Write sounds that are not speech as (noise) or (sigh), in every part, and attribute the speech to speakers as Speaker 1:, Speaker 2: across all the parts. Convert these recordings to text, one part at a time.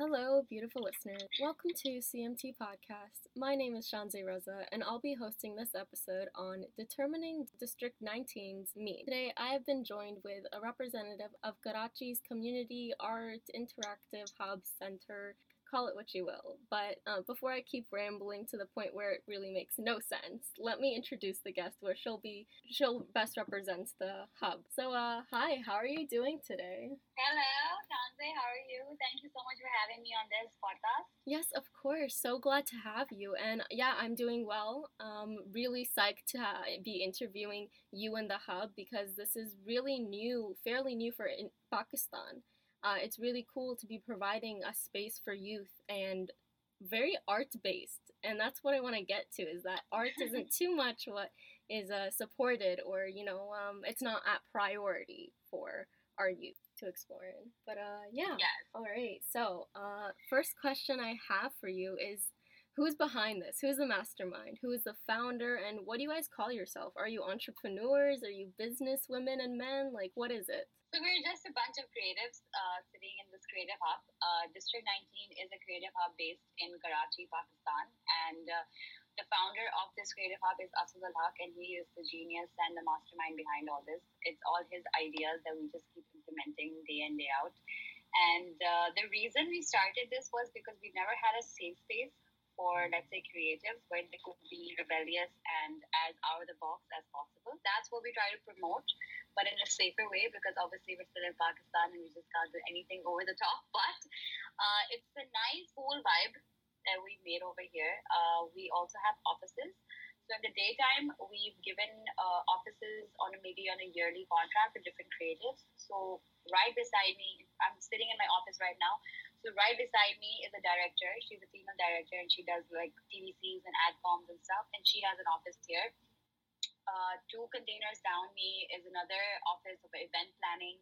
Speaker 1: Hello, beautiful listeners. Welcome to CMT Podcast. My name is Shanze Rosa, and I'll be hosting this episode on determining District 19's mean. Today, I have been joined with a representative of Karachi's Community Art Interactive Hub Center call it what you will. But uh, before I keep rambling to the point where it really makes no sense, let me introduce the guest where she'll be she'll best represents the hub. So uh hi, how are you doing today?
Speaker 2: Hello, Shanze, how are you? Thank you so much for having me on this podcast.
Speaker 1: Yes, of course. So glad to have you. And yeah, I'm doing well. Um really psyched to ha- be interviewing you in the hub because this is really new, fairly new for in Pakistan uh, it's really cool to be providing a space for youth and very art based and that's what i want to get to is that art isn't (laughs) too much what is uh, supported or you know um, it's not at priority for our youth to explore in. But uh yeah.
Speaker 2: Yes.
Speaker 1: all right. So uh first question i have for you is who's behind this? Who's the mastermind? Who is the founder? And what do you guys call yourself? Are you entrepreneurs? Are you business women and men? Like what is it?
Speaker 2: So we're just a bunch of creatives uh, sitting in this creative hub. Uh, District 19 is a creative hub based in Karachi, Pakistan, and uh, the founder of this creative hub is Asad Haq, and he is the genius and the mastermind behind all this. It's all his ideas that we just keep implementing day in day out. And uh, the reason we started this was because we never had a safe space for, let's say, creatives where they could be rebellious and as out of the box as possible. That's what we try to promote, but in a safer way because obviously we're still in Pakistan and we just can't do anything over the top. (laughs) But uh, it's a nice, cool vibe that we made over here. Uh, we also have offices. So in the daytime, we've given uh, offices on a, maybe on a yearly contract for different creatives. So right beside me, I'm sitting in my office right now. So right beside me is a director. She's a female director, and she does like TVCs and ad adcoms and stuff. And she has an office here. Uh, two containers down me is another office of event planning.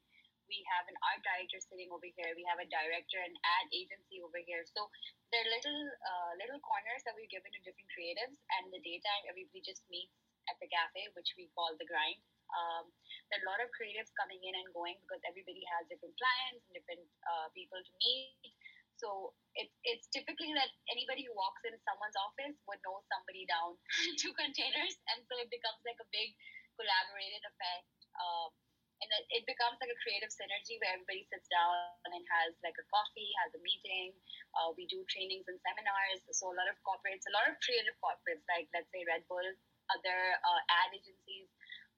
Speaker 2: We have an art director sitting over here. We have a director and ad agency over here. So they're little uh, little corners that we've given to different creatives. And the daytime, everybody just meets at the cafe, which we call the grind. Um, there are a lot of creatives coming in and going because everybody has different clients and different uh, people to meet. So it's it's typically that anybody who walks in someone's office would know somebody down (laughs) two containers, and so it becomes like a big collaborated effect. Um, and it becomes like a creative synergy where everybody sits down and has like a coffee, has a meeting. Uh, we do trainings and seminars. So a lot of corporates, a lot of creative corporates, like let's say Red Bull, other uh, ad agencies,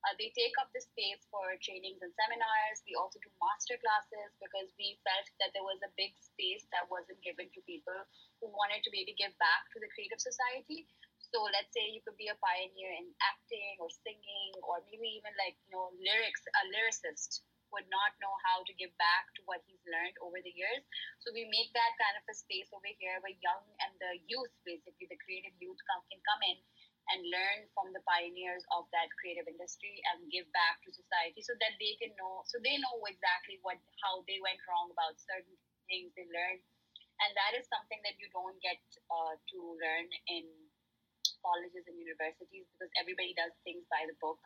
Speaker 2: uh, they take up the space for trainings and seminars. We also do master classes because we felt that there was a big space that wasn't given to people who wanted to maybe give back to the creative society. So let's say you could be a pioneer in acting or singing or maybe even like, you know, lyrics, a lyricist would not know how to give back to what he's learned over the years. So we make that kind of a space over here where young and the youth, basically the creative youth, come, can come in and learn from the pioneers of that creative industry and give back to society so that they can know so they know exactly what how they went wrong about certain things they learned and that is something that you don't get uh, to learn in colleges and universities because everybody does things by the book.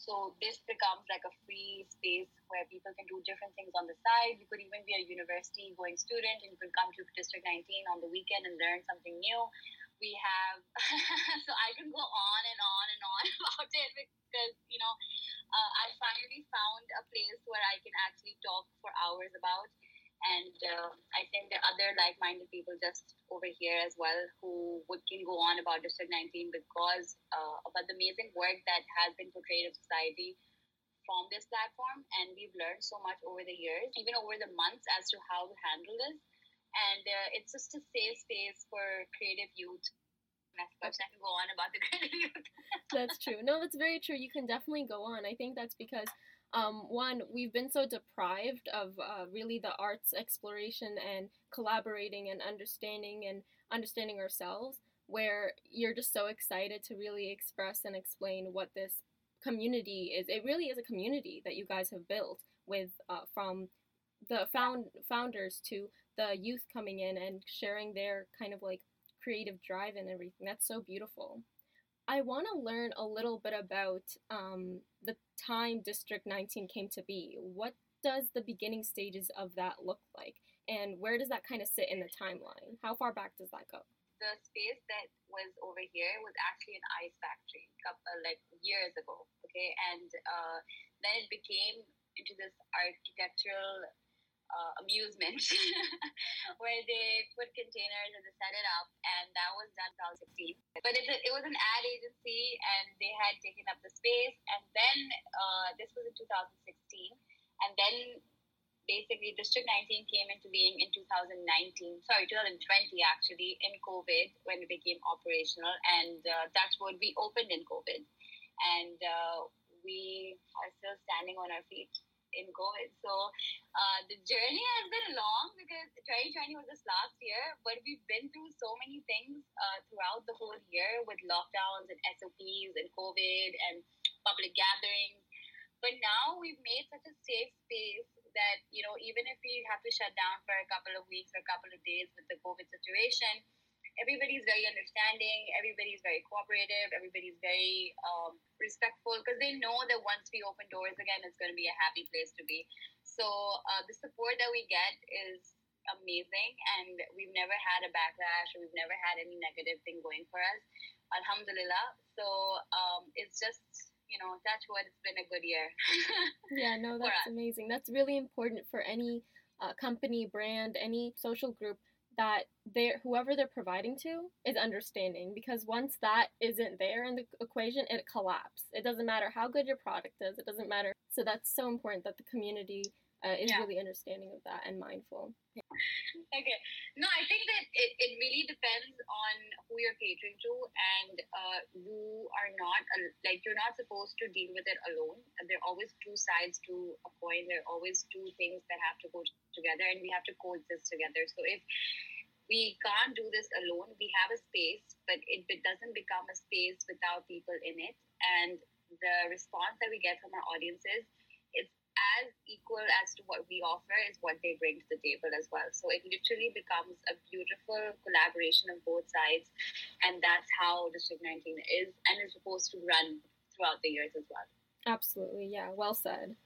Speaker 2: So this becomes like a free space where people can do different things on the side. You could even be a university going student and you could come to District 19 on the weekend and learn something new. We have (laughs) so i can go on and on and on (laughs) about it because you know uh, i finally found a place where i can actually talk for hours about and uh, i think there are other like-minded people just over here as well who would, can go on about district 19 because uh, about the amazing work that has been portrayed in society from this platform and we've learned so much over the years even over the months as to how to handle this and uh, it's just a safe space for creative youth. I can go on about the (laughs) creative youth.
Speaker 1: that's true. No, that's very true. You can definitely go on. I think that's because um, one, we've been so deprived of uh, really the arts exploration and collaborating and understanding and understanding ourselves, where you're just so excited to really express and explain what this community is. It really is a community that you guys have built with uh, from the found founders to the youth coming in and sharing their kind of like creative drive and everything. That's so beautiful. I want to learn a little bit about um, time District 19 came to be. What does the beginning stages of that look like? and where does that kind of sit in the timeline? How far back does that go?
Speaker 2: The space that was over here was actually an ice factory, like years ago. Okay, and uh, then it became into this architectural uh, amusement (laughs) where they put containers and they set it up, and that was done 2016. But it, it was an ad agency, and they had taken up the space, and then uh, this was in 2016, and then basically District 19 came into being in 2019, sorry, 2020 actually, in COVID when it became operational, and uh, that's what we opened in COVID, and uh, we are still standing on our feet in COVID. So uh, the journey has been long because 2020 was this last year, but we've been through so many things uh, throughout the whole year with lockdowns and SOPs and COVID and public gatherings. But now we've made such a safe space that, you know, even if we have to shut down for a couple of weeks or a couple of days with the COVID situation, everybody's very understanding, everybody's very cooperative, everybody's very um, respectful because they know that once we open doors again, it's going to be a happy place to be. So uh, the support that we get is amazing, and we've never had a backlash or we've never had any negative thing going for us. Alhamdulillah. So um, it's just you know, that's what it's been a good year. (laughs)
Speaker 1: yeah, no, that's amazing. That's really important for any uh, company, brand, any social group that they're whoever they're providing to is understanding because once that isn't there in the equation it collapses. It doesn't matter how good your product is. It doesn't matter. So that's so important that the community uh, is yeah. really understanding of that and mindful.
Speaker 2: Okay. No, I think that it, it really depends on who you're catering to, and uh, you are not, uh, like, you're not supposed to deal with it alone. There are always two sides to a coin, there are always two things that have to go together, and we have to coexist together. So if we can't do this alone, we have a space, but it, it doesn't become a space without people in it. And the response that we get from our audiences as equal as to what we offer is what they bring to the table as well. So it literally becomes a beautiful collaboration of both sides, and that's how District 19 is and is supposed to run throughout the years as well.
Speaker 1: Absolutely, yeah, well said.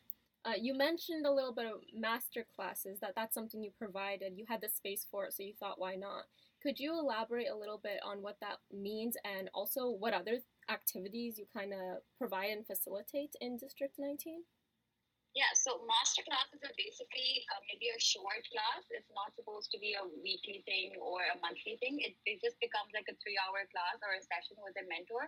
Speaker 1: Uh, you mentioned a little bit of master classes that that's something you provided. You had the space for it, so you thought, why not? Could you elaborate a little bit on what that means and also what other activities you kind of provide and facilitate in District 19?
Speaker 2: Yeah, so master classes are basically uh, maybe a short class. It's not supposed to be a weekly thing or a monthly thing. It, it just becomes like a three hour class or a session with a mentor.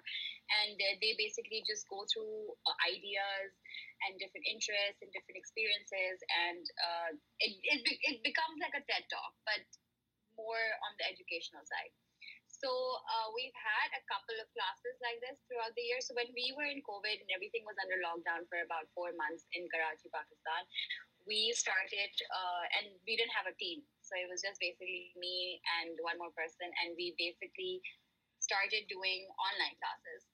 Speaker 2: And they basically just go through uh, ideas and different interests and different experiences. And uh, it, it, it becomes like a TED talk, but more on the educational side. So uh, we've had a couple of classes like this throughout the year. So when we were in COVID and everything was under lockdown for about four months in Karachi, Pakistan, we started uh, and we didn't have a team. So it was just basically me and one more person, and we basically started doing online classes.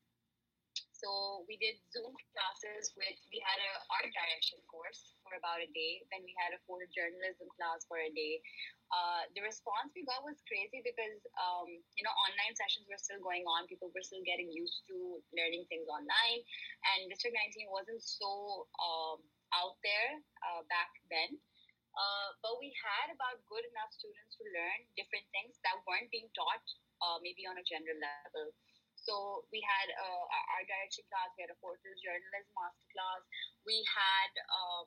Speaker 2: So we did Zoom classes with, we had a art direction course for about a day. Then we had a photojournalism class for a day. Uh, the response we got was crazy because um, you know online sessions were still going on people were still getting used to learning things online and district 19 wasn't so um, out there uh, back then uh, but we had about good enough students to learn different things that weren't being taught uh, maybe on a general level so we had uh, art direction class we had a photo journalism master class we had um,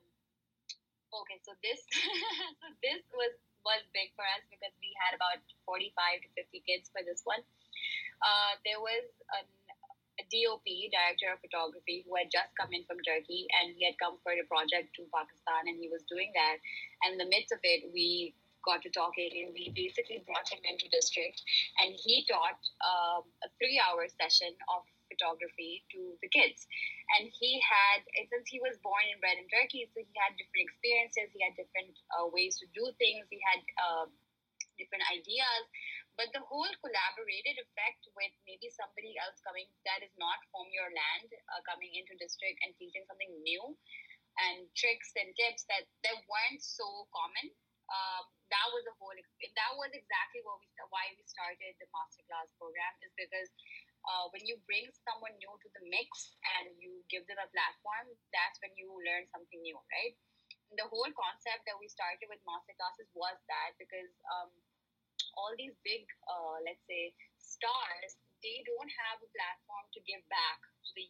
Speaker 2: okay so this (laughs) so this was was big for us because we had about 45 to 50 kids for this one. Uh, there was an, a DOP, director of photography, who had just come in from Turkey and he had come for a project to Pakistan and he was doing that. And in the midst of it, we got to talking and we basically brought him into district and he taught um, a three hour session of photography to the kids. And he had, since he was born and bred in Turkey, so he had different experiences, he had different uh, ways to do things, he had uh, different ideas. But the whole collaborated effect with maybe somebody else coming that is not from your land, uh, coming into district and teaching something new and tricks and tips that, that weren't so common. Um, that was the whole. That was exactly what we why we started the masterclass program is because uh, when you bring someone new to the mix and you give them a platform, that's when you learn something new, right? the whole concept that we started with master classes was that because um, all these big, uh, let's say, stars, they don't have a platform to give back to the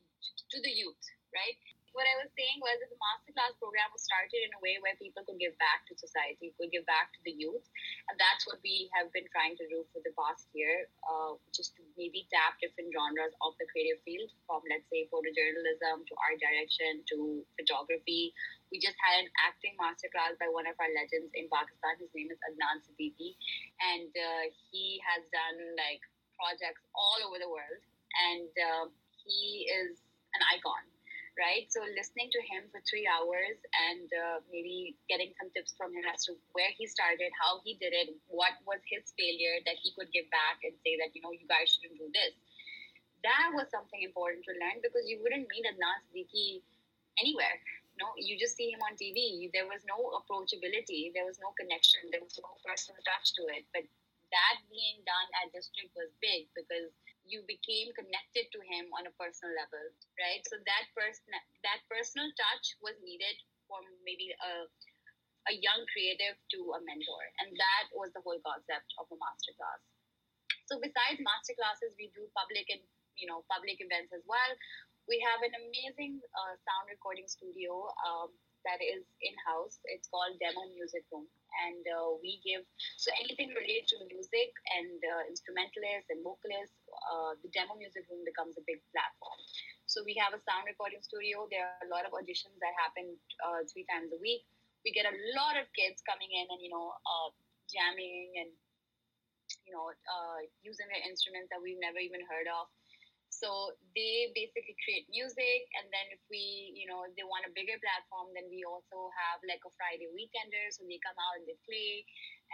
Speaker 2: to the youth, right? What I was saying was that the masterclass program was started in a way where people could give back to society, could give back to the youth. And that's what we have been trying to do for the past year, uh, just to maybe tap different genres of the creative field, from let's say photojournalism to art direction to photography. We just had an acting masterclass by one of our legends in Pakistan. His name is Adnan Siddiqui. And uh, he has done like projects all over the world. And uh, he is an icon right? So listening to him for three hours and uh, maybe getting some tips from him as to where he started, how he did it, what was his failure that he could give back and say that, you know, you guys shouldn't do this. That was something important to learn because you wouldn't meet Adnan Siddiqui anywhere. No, you just see him on TV. There was no approachability. There was no connection. There was no personal touch to it. But that being done at district was big because you became connected to him on a personal level, right? So that person, that personal touch was needed for maybe a, a young creative to a mentor, and that was the whole concept of a masterclass. So besides masterclasses, we do public and you know public events as well. We have an amazing uh, sound recording studio um, that is in house. It's called Demo Music Room and uh, we give so anything related to music and uh, instrumentalists and vocalists uh, the demo music room becomes a big platform. So we have a sound recording studio. There are a lot of auditions that happen uh, three times a week. We get a lot of kids coming in and you know uh, jamming and you know uh, using their instruments that we've never even heard of so they basically create music, and then if we, you know, if they want a bigger platform, then we also have like a Friday weekender, so they come out and they play,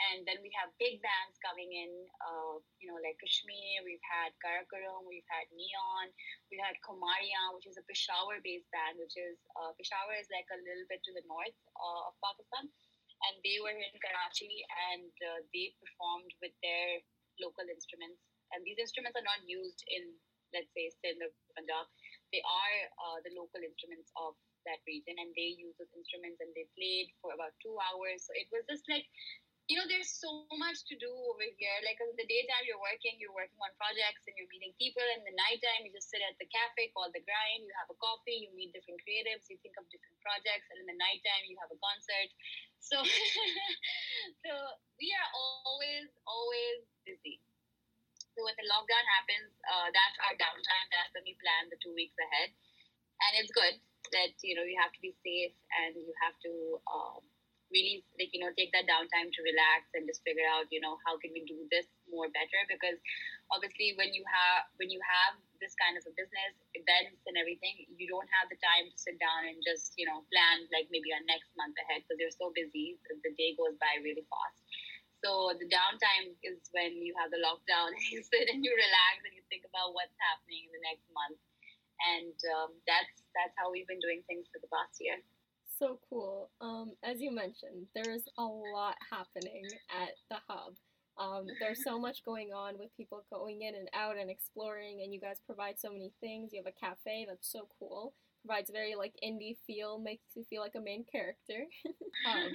Speaker 2: and then we have big bands coming in, uh, you know, like Kashmir. We've had Karakoram, we've had Neon, we had Khumariyaan, which is a Peshawar-based band, which is uh, Peshawar is like a little bit to the north uh, of Pakistan, and they were in Karachi, and uh, they performed with their local instruments, and these instruments are not used in let's say Sindh or Punjab, they are uh, the local instruments of that region and they use those instruments and they played for about two hours. So it was just like, you know, there's so much to do over here. Like in the daytime, you're working, you're working on projects and you're meeting people. And the nighttime, you just sit at the cafe called The Grind, you have a coffee, you meet different creatives, you think of different projects. And in the nighttime, you have a concert. So, (laughs) so we are always, always busy. So when the lockdown happens, uh, that's our downtime. That's when we plan the two weeks ahead, and it's good that you know you have to be safe and you have to um, really like you know take that downtime to relax and just figure out you know how can we do this more better? Because obviously when you have when you have this kind of a business events and everything you don't have the time to sit down and just you know plan like maybe a next month ahead because you're so busy. The day goes by really fast so the downtime is when you have the lockdown (laughs) and you sit and you relax and you think about what's happening in the next month. And um, that's that's how we've been doing things for the past year.
Speaker 1: So cool. Um, as you mentioned, there's a lot happening at the hub. Um, (laughs) there's so much going on with people going in and out and exploring, and you guys provide so many things. You have a cafe that's so cool. Provides very like indie feel, makes you feel like a main character. (laughs) um,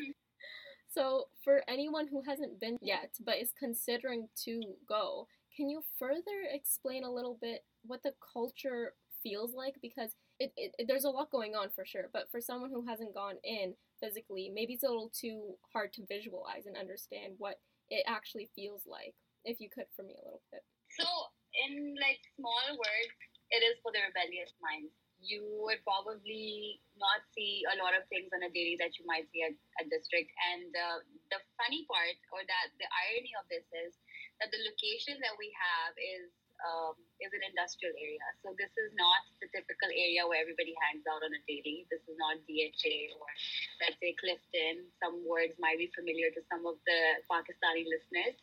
Speaker 1: so, for anyone who hasn't been yet but is considering to go, can you further explain a little bit what the culture feels like? Because it, it, it, there's a lot going on for sure, but for someone who hasn't gone in physically, maybe it's a little too hard to visualize and understand what it actually feels like. If you could, for me, a little bit.
Speaker 2: So, in like small words, it is for the rebellious minds you would probably not see a lot of things on a daily that you might see at, at district. And uh, the funny part, or that the irony of this is that the location that we have is um, is an industrial area. So this is not the typical area where everybody hangs out on a daily. This is not DHA or let's say Clifton. Some words might be familiar to some of the Pakistani listeners.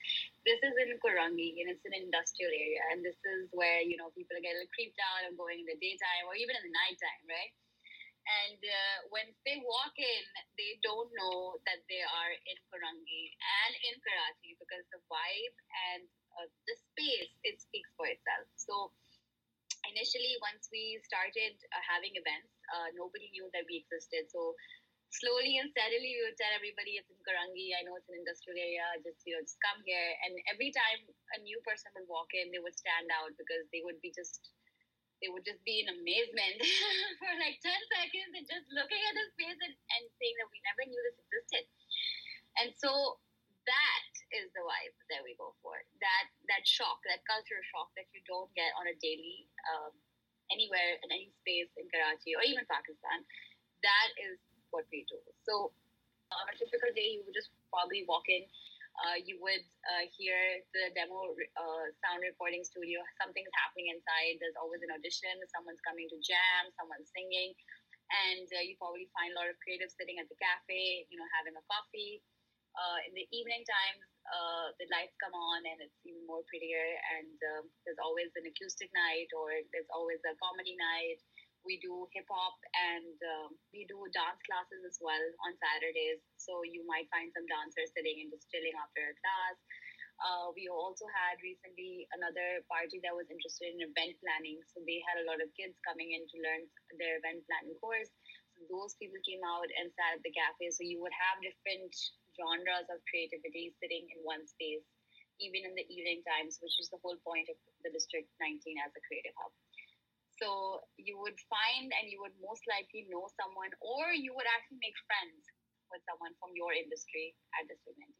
Speaker 2: This is in Korangi and it's an industrial area. And this is where, you know, people are getting creeped out and going in the daytime or even in the nighttime, right? And uh, when they walk in, they don't know that they are in Korangi and in Karachi because the vibe and uh, the space it speaks for itself. So initially, once we started uh, having events, uh, nobody knew that we existed. So slowly and steadily we would tell everybody it's in Korangi. I know it's an industrial area. Just you know, just come here. And every time a new person would walk in, they would stand out because they would be just they would just be in amazement (laughs) for like 10 seconds and just looking at his space and, and saying that we never knew this existed. And so that is the vibe that we go for. That that shock, that culture shock that you don't get on a daily um, anywhere in any space in Karachi or even Pakistan. That is what we do. So on a typical day, you would just probably walk in. Uh, you would uh, hear the demo uh, sound recording studio. Something's happening inside. There's always an audition. Someone's coming to jam. Someone's singing, and uh, you probably find a lot of creatives sitting at the cafe, you know, having a coffee. Uh, in the evening times, uh, the lights come on and it's even more prettier. And um, there's always an acoustic night, or there's always a comedy night we do hip hop and um, we do dance classes as well on Saturdays. So you might find some dancers sitting and just chilling after a class. Uh, we also had recently another party that was interested in event planning. So they had a lot of kids coming in to learn their event planning course. So those people came out and sat at the cafe. So you would have different genres of creativity sitting in one space, even in the evening times, which is the whole point of the District 19 as a creative hub. So you would find and you would most likely know someone, or you would actually make friends with someone from your industry at this event.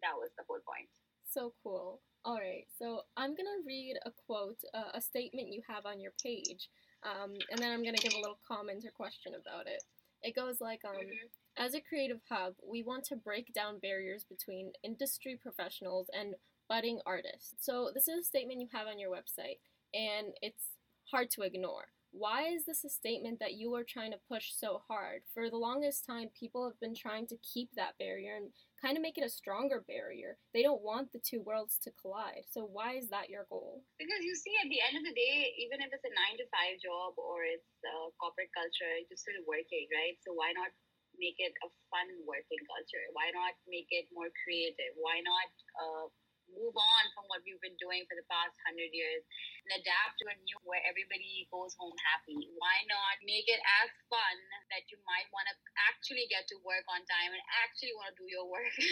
Speaker 2: That was the whole point.
Speaker 1: So cool. All right, so I'm gonna read a quote, uh, a statement you have on your page, um, and then I'm gonna give a little comment or question about it. It goes like, um, mm-hmm. As a creative hub, we want to break down barriers between industry professionals and budding artists. So this is a statement you have on your website, and it's hard to ignore. Why is this a statement that you are trying to push so hard? For the longest time, people have been trying to keep that barrier and kind of make it a stronger barrier. They don't want the two worlds to collide. So, why is that your goal?
Speaker 2: Because you see, at the end of the day, even if it's a nine to five job or it's a corporate culture, you're still working, right? So, why not make it a fun working culture? Why not make it more creative? Why not? Uh, move on from what we've been doing for the past hundred years and adapt to a new where everybody goes home happy. Why not make it as fun that you might want to actually get to work on time and actually want to do your work? (laughs)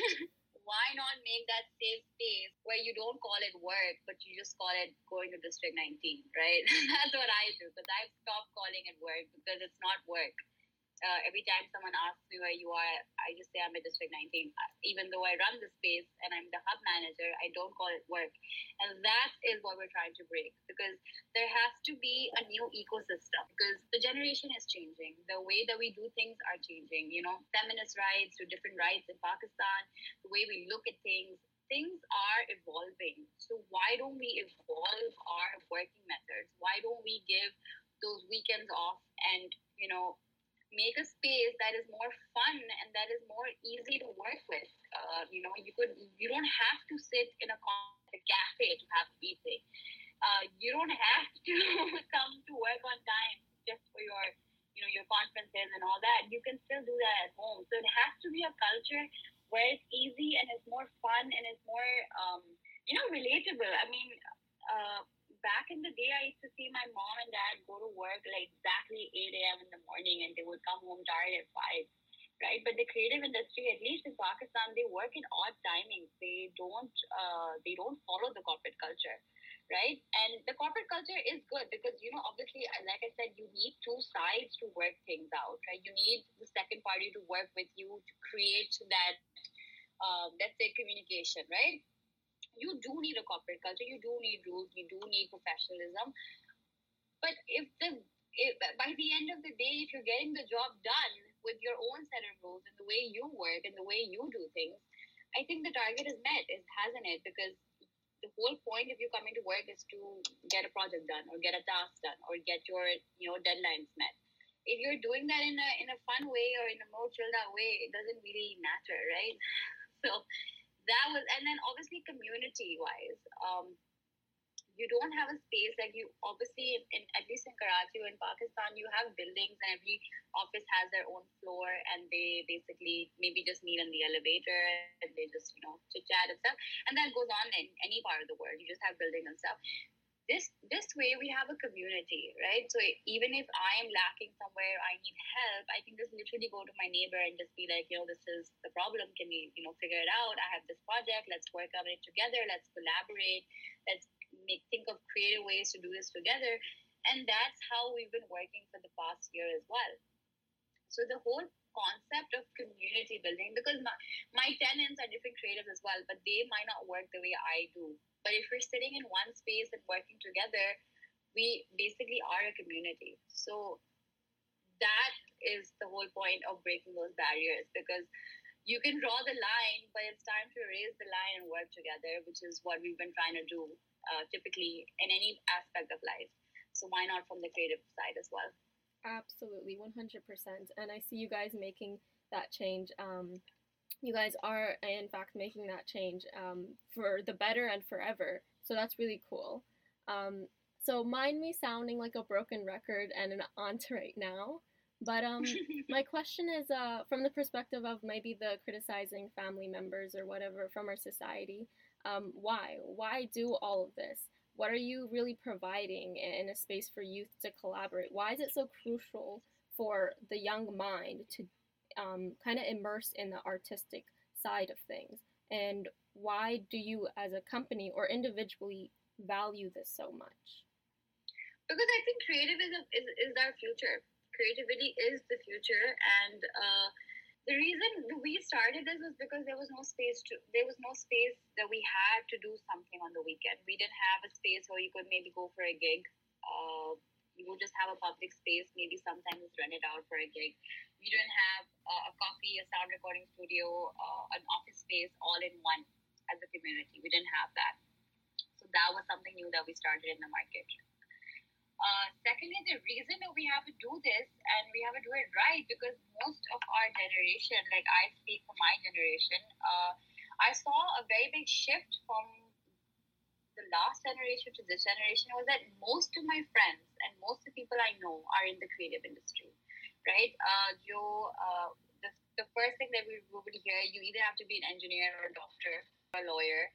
Speaker 2: Why not make that safe space where you don't call it work, but you just call it going to District 19, right? (laughs) That's what I do because I've stopped calling it work because it's not work uh, every time someone asks me where you are, I just say I'm at District 19. Uh, even though I run the space and I'm the hub manager, I don't call it work. And that is what we're trying to break because there has to be a new ecosystem because the generation is changing. The way that we do things are changing. You know, feminist rights to different rights in Pakistan, the way we look at things, things are evolving. So why don't we evolve our working methods? Why don't we give those weekends off and, you know, make a space that is more fun and that is more easy to work with. Uh, you know, you could you don't have to sit in a, a cafe to have a meeting. Uh, you don't have (laughs) to come to work on time just for your you know your conferences and all that. You can still do that at home. So it has to be a culture where it's easy and it's more fun and it's more um, you know relatable. I mean. Uh, back in the day, I used to see my mom and dad go to work like exactly 8 a.m. in the morning and they would come home tired at 5, right? But the creative industry, at least in Pakistan, they work in odd timings. They don't, uh, they don't follow the corporate culture, right? And the corporate culture is good because, you know, obviously, like I said, you need two sides to work things out, right? You need the second party to work with you to create that, um, let's say, communication, right? You do need a corporate culture, you do need rules, you do need professionalism. But if the if, by the end of the day, if you're getting the job done with your own set of rules and the way you work and the way you do things, I think the target is met, is hasn't it? Because the whole point of you coming to work is to get a project done or get a task done or get your you know deadlines met. If you're doing that in a in a fun way or in a more chilled out way, it doesn't really matter, right? (laughs) So that was and then obviously community wise um, you don't have a space like you obviously in, at least in Karachi or in Pakistan you have buildings and every office has their own floor and they basically maybe just meet in the elevator and they just you know chit chat and stuff. And that goes on in any part of the world. You just have buildings and stuff this this way we have a community right? So even if i am lacking somewhere i need help i can just literally go to my neighbor and just be like you know this is the problem. Can we you know figure it out? I have this project. Let's work on it together. Let's collaborate. Let's make think of creative ways to do this together. And that's how we've been working for the past year as well. So the whole concept of community building because my, my tenants are different creatives as well but they might not work the way i do but if we're sitting in one space and working together, we basically are a community. So that is the whole point of breaking those barriers because you can draw the line, but it's time to raise the line and work together, which is what we've been trying to do uh, typically in any aspect of life. So why not from the creative side as well?
Speaker 1: Absolutely, 100%. And I see you guys making that change. Um, you guys are in fact making that change um, for the better and forever. So that's really cool. Um, so mind me sounding like a broken record and an aunt (laughs) right now. But um, (laughs) my question is uh, from the perspective of maybe the criticizing family members or whatever from our society. Um, why? Why do all of this? What are you really providing in a space for youth to collaborate? Why is it so crucial for the young mind to um, kind of immersed in the artistic side of things? And why do you, as a company or individually, value this so much?
Speaker 2: Because I think creative is, a, is, is our future. Creativity is the future, and uh, the reason we started this was because there was no space to there was no space that we had to do something on the weekend. We didn't have a space where you could maybe go for a gig. Uh, you just have a public space, maybe sometimes rent it out for a gig. We didn't have uh, a coffee, a sound recording studio, uh, an office space all in one as a community. We didn't have that. So that was something new that we started in the market. Uh, secondly, the reason that we have to do this and we have to do it right because most of our generation, like I speak for my generation, uh, I saw a very big shift from the last generation to this generation was that most of my friends and most of the people I know are in the creative industry right? Uh, you, uh, the, the first thing that we would hear, you either have to be an engineer or a doctor or a lawyer.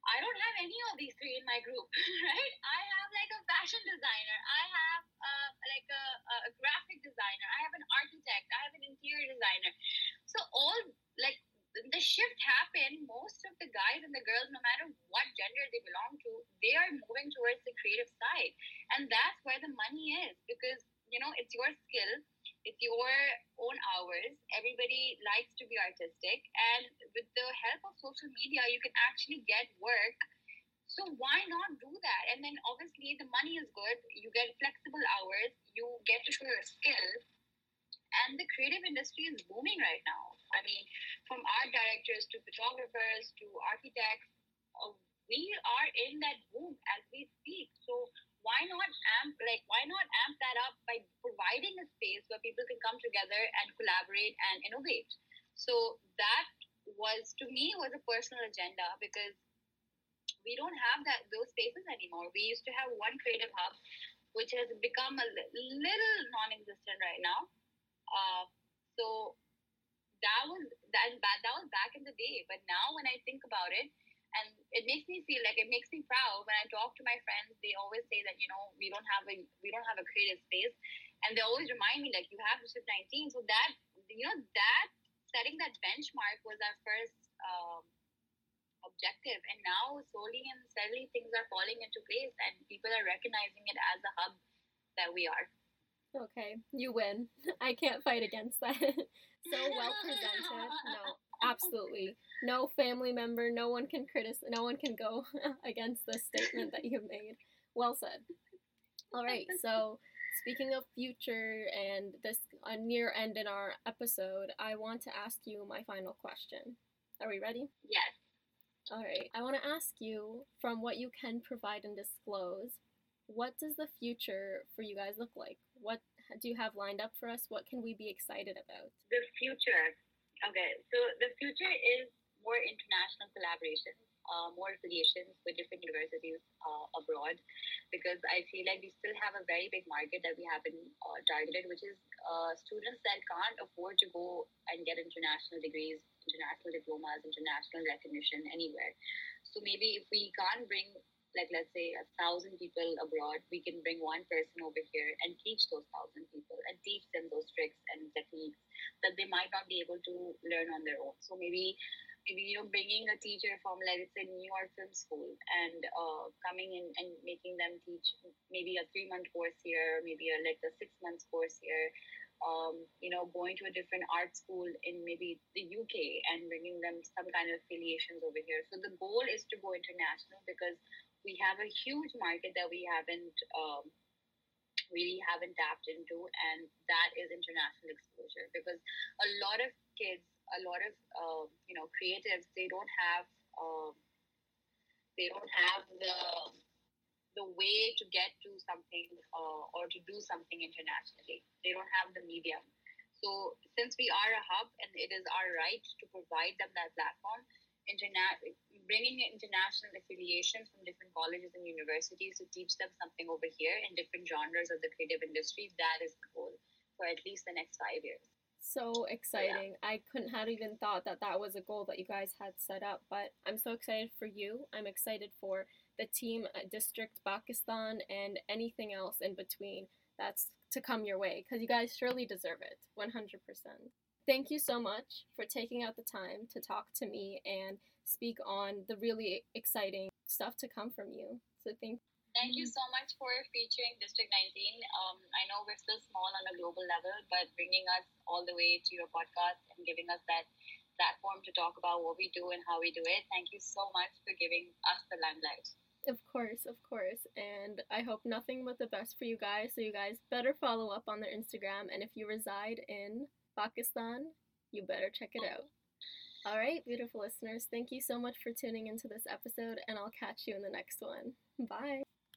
Speaker 2: I don't have any of these three in my group, (laughs) right? I have like a fashion designer. I have uh, like a, a graphic designer. I have an architect. I have an interior designer. So all like the shift happened. Most of the guys and the girls, no matter what gender they belong to, they are moving towards the creative side, and that's where the money is because you know it's your skill it's your own hours. Everybody likes to be artistic, and with the help of social media, you can actually get work. So why not do that? And then obviously the money is good. You get flexible hours. You get to show your skill, and the creative industry is booming right now. I mean, from art directors to photographers to architects, uh, we are in that boom as we speak. So why not amp like why not amp that up by providing a space where people can come together and collaborate and innovate? So that was to me was a personal agenda because we don't have that those spaces anymore. We used to have one creative hub which has become a little non-existent right now. Uh, so that was that, that was back in the day but now when i think about it and it makes me feel like it makes me proud when I talk to my friends. They always say that you know we don't have a we don't have a creative space, and they always remind me like you have to sit 19. So that you know that setting that benchmark was our first um, objective, and now slowly and steadily things are falling into place, and people are recognizing it as a hub that we are.
Speaker 1: Okay, you win. (laughs) I can't fight against that. (laughs) so well presented. No, (laughs) absolutely. No family member no one can criticize no one can go (laughs) against the statement that you've made. Well said. All right (laughs) so speaking of future and this a near end in our episode i want to ask you my final question. Are we ready?
Speaker 2: Yes.
Speaker 1: All right i want to ask you from what you can provide and disclose what does the future for you guys look like? What do you have lined up for us? What can we be excited about?
Speaker 2: The future. Okay, so the future is more international collaboration, uh, more affiliations with different universities uh, abroad, because I feel like we still have a very big market that we haven't uh, targeted, which is uh, students that can't afford to go and get international degrees, international diplomas, international recognition anywhere. So maybe if we can't bring like let's say a thousand people abroad, we can bring one person over here and teach those thousand people and teach them those tricks and techniques that they might not be able to learn on their own. So maybe maybe you know bringing a teacher from let's say New York Film School and uh, coming in and making them teach maybe a three month course here, maybe a like a six month course here, um, you know, going to a different art school in maybe the UK and bringing them some kind of affiliations over here. So the goal is to go international because we have a huge market that we haven't um, really haven't tapped into, and that is international exposure. Because a lot of kids, a lot of uh, you know creatives, they don't have um, they don't have the the way to get to something uh, or to do something internationally. They don't have the medium. So since we are a hub and it is our right to provide them that platform, interna- bringing international affiliations from different colleges and universities to teach them something over here in different genres of the creative industry, that is the goal for at least the next five years.
Speaker 1: So exciting. Yeah. I couldn't have even thought that that was a goal that you guys had set up, but I'm so excited for you. I'm excited for the team District Pakistan and anything else in between that's to come your way because you guys surely deserve it 100%. Thank you so much for taking out the time to talk to me and speak on the really exciting stuff to come from you. So thank
Speaker 2: Thank you so much for featuring District 19. Um, I know we're still small on a global level, but bringing us all the way to your podcast and giving us that platform to talk about what we do and how we do it. Thank you so much for giving us the limelight.
Speaker 1: Of course, of course. And I hope nothing but the best for you guys. So you guys better follow up on their Instagram. And if you reside in Pakistan, you better check it out. All right, beautiful listeners, thank you so much for tuning into this episode, and I'll catch you in the next one. Bye.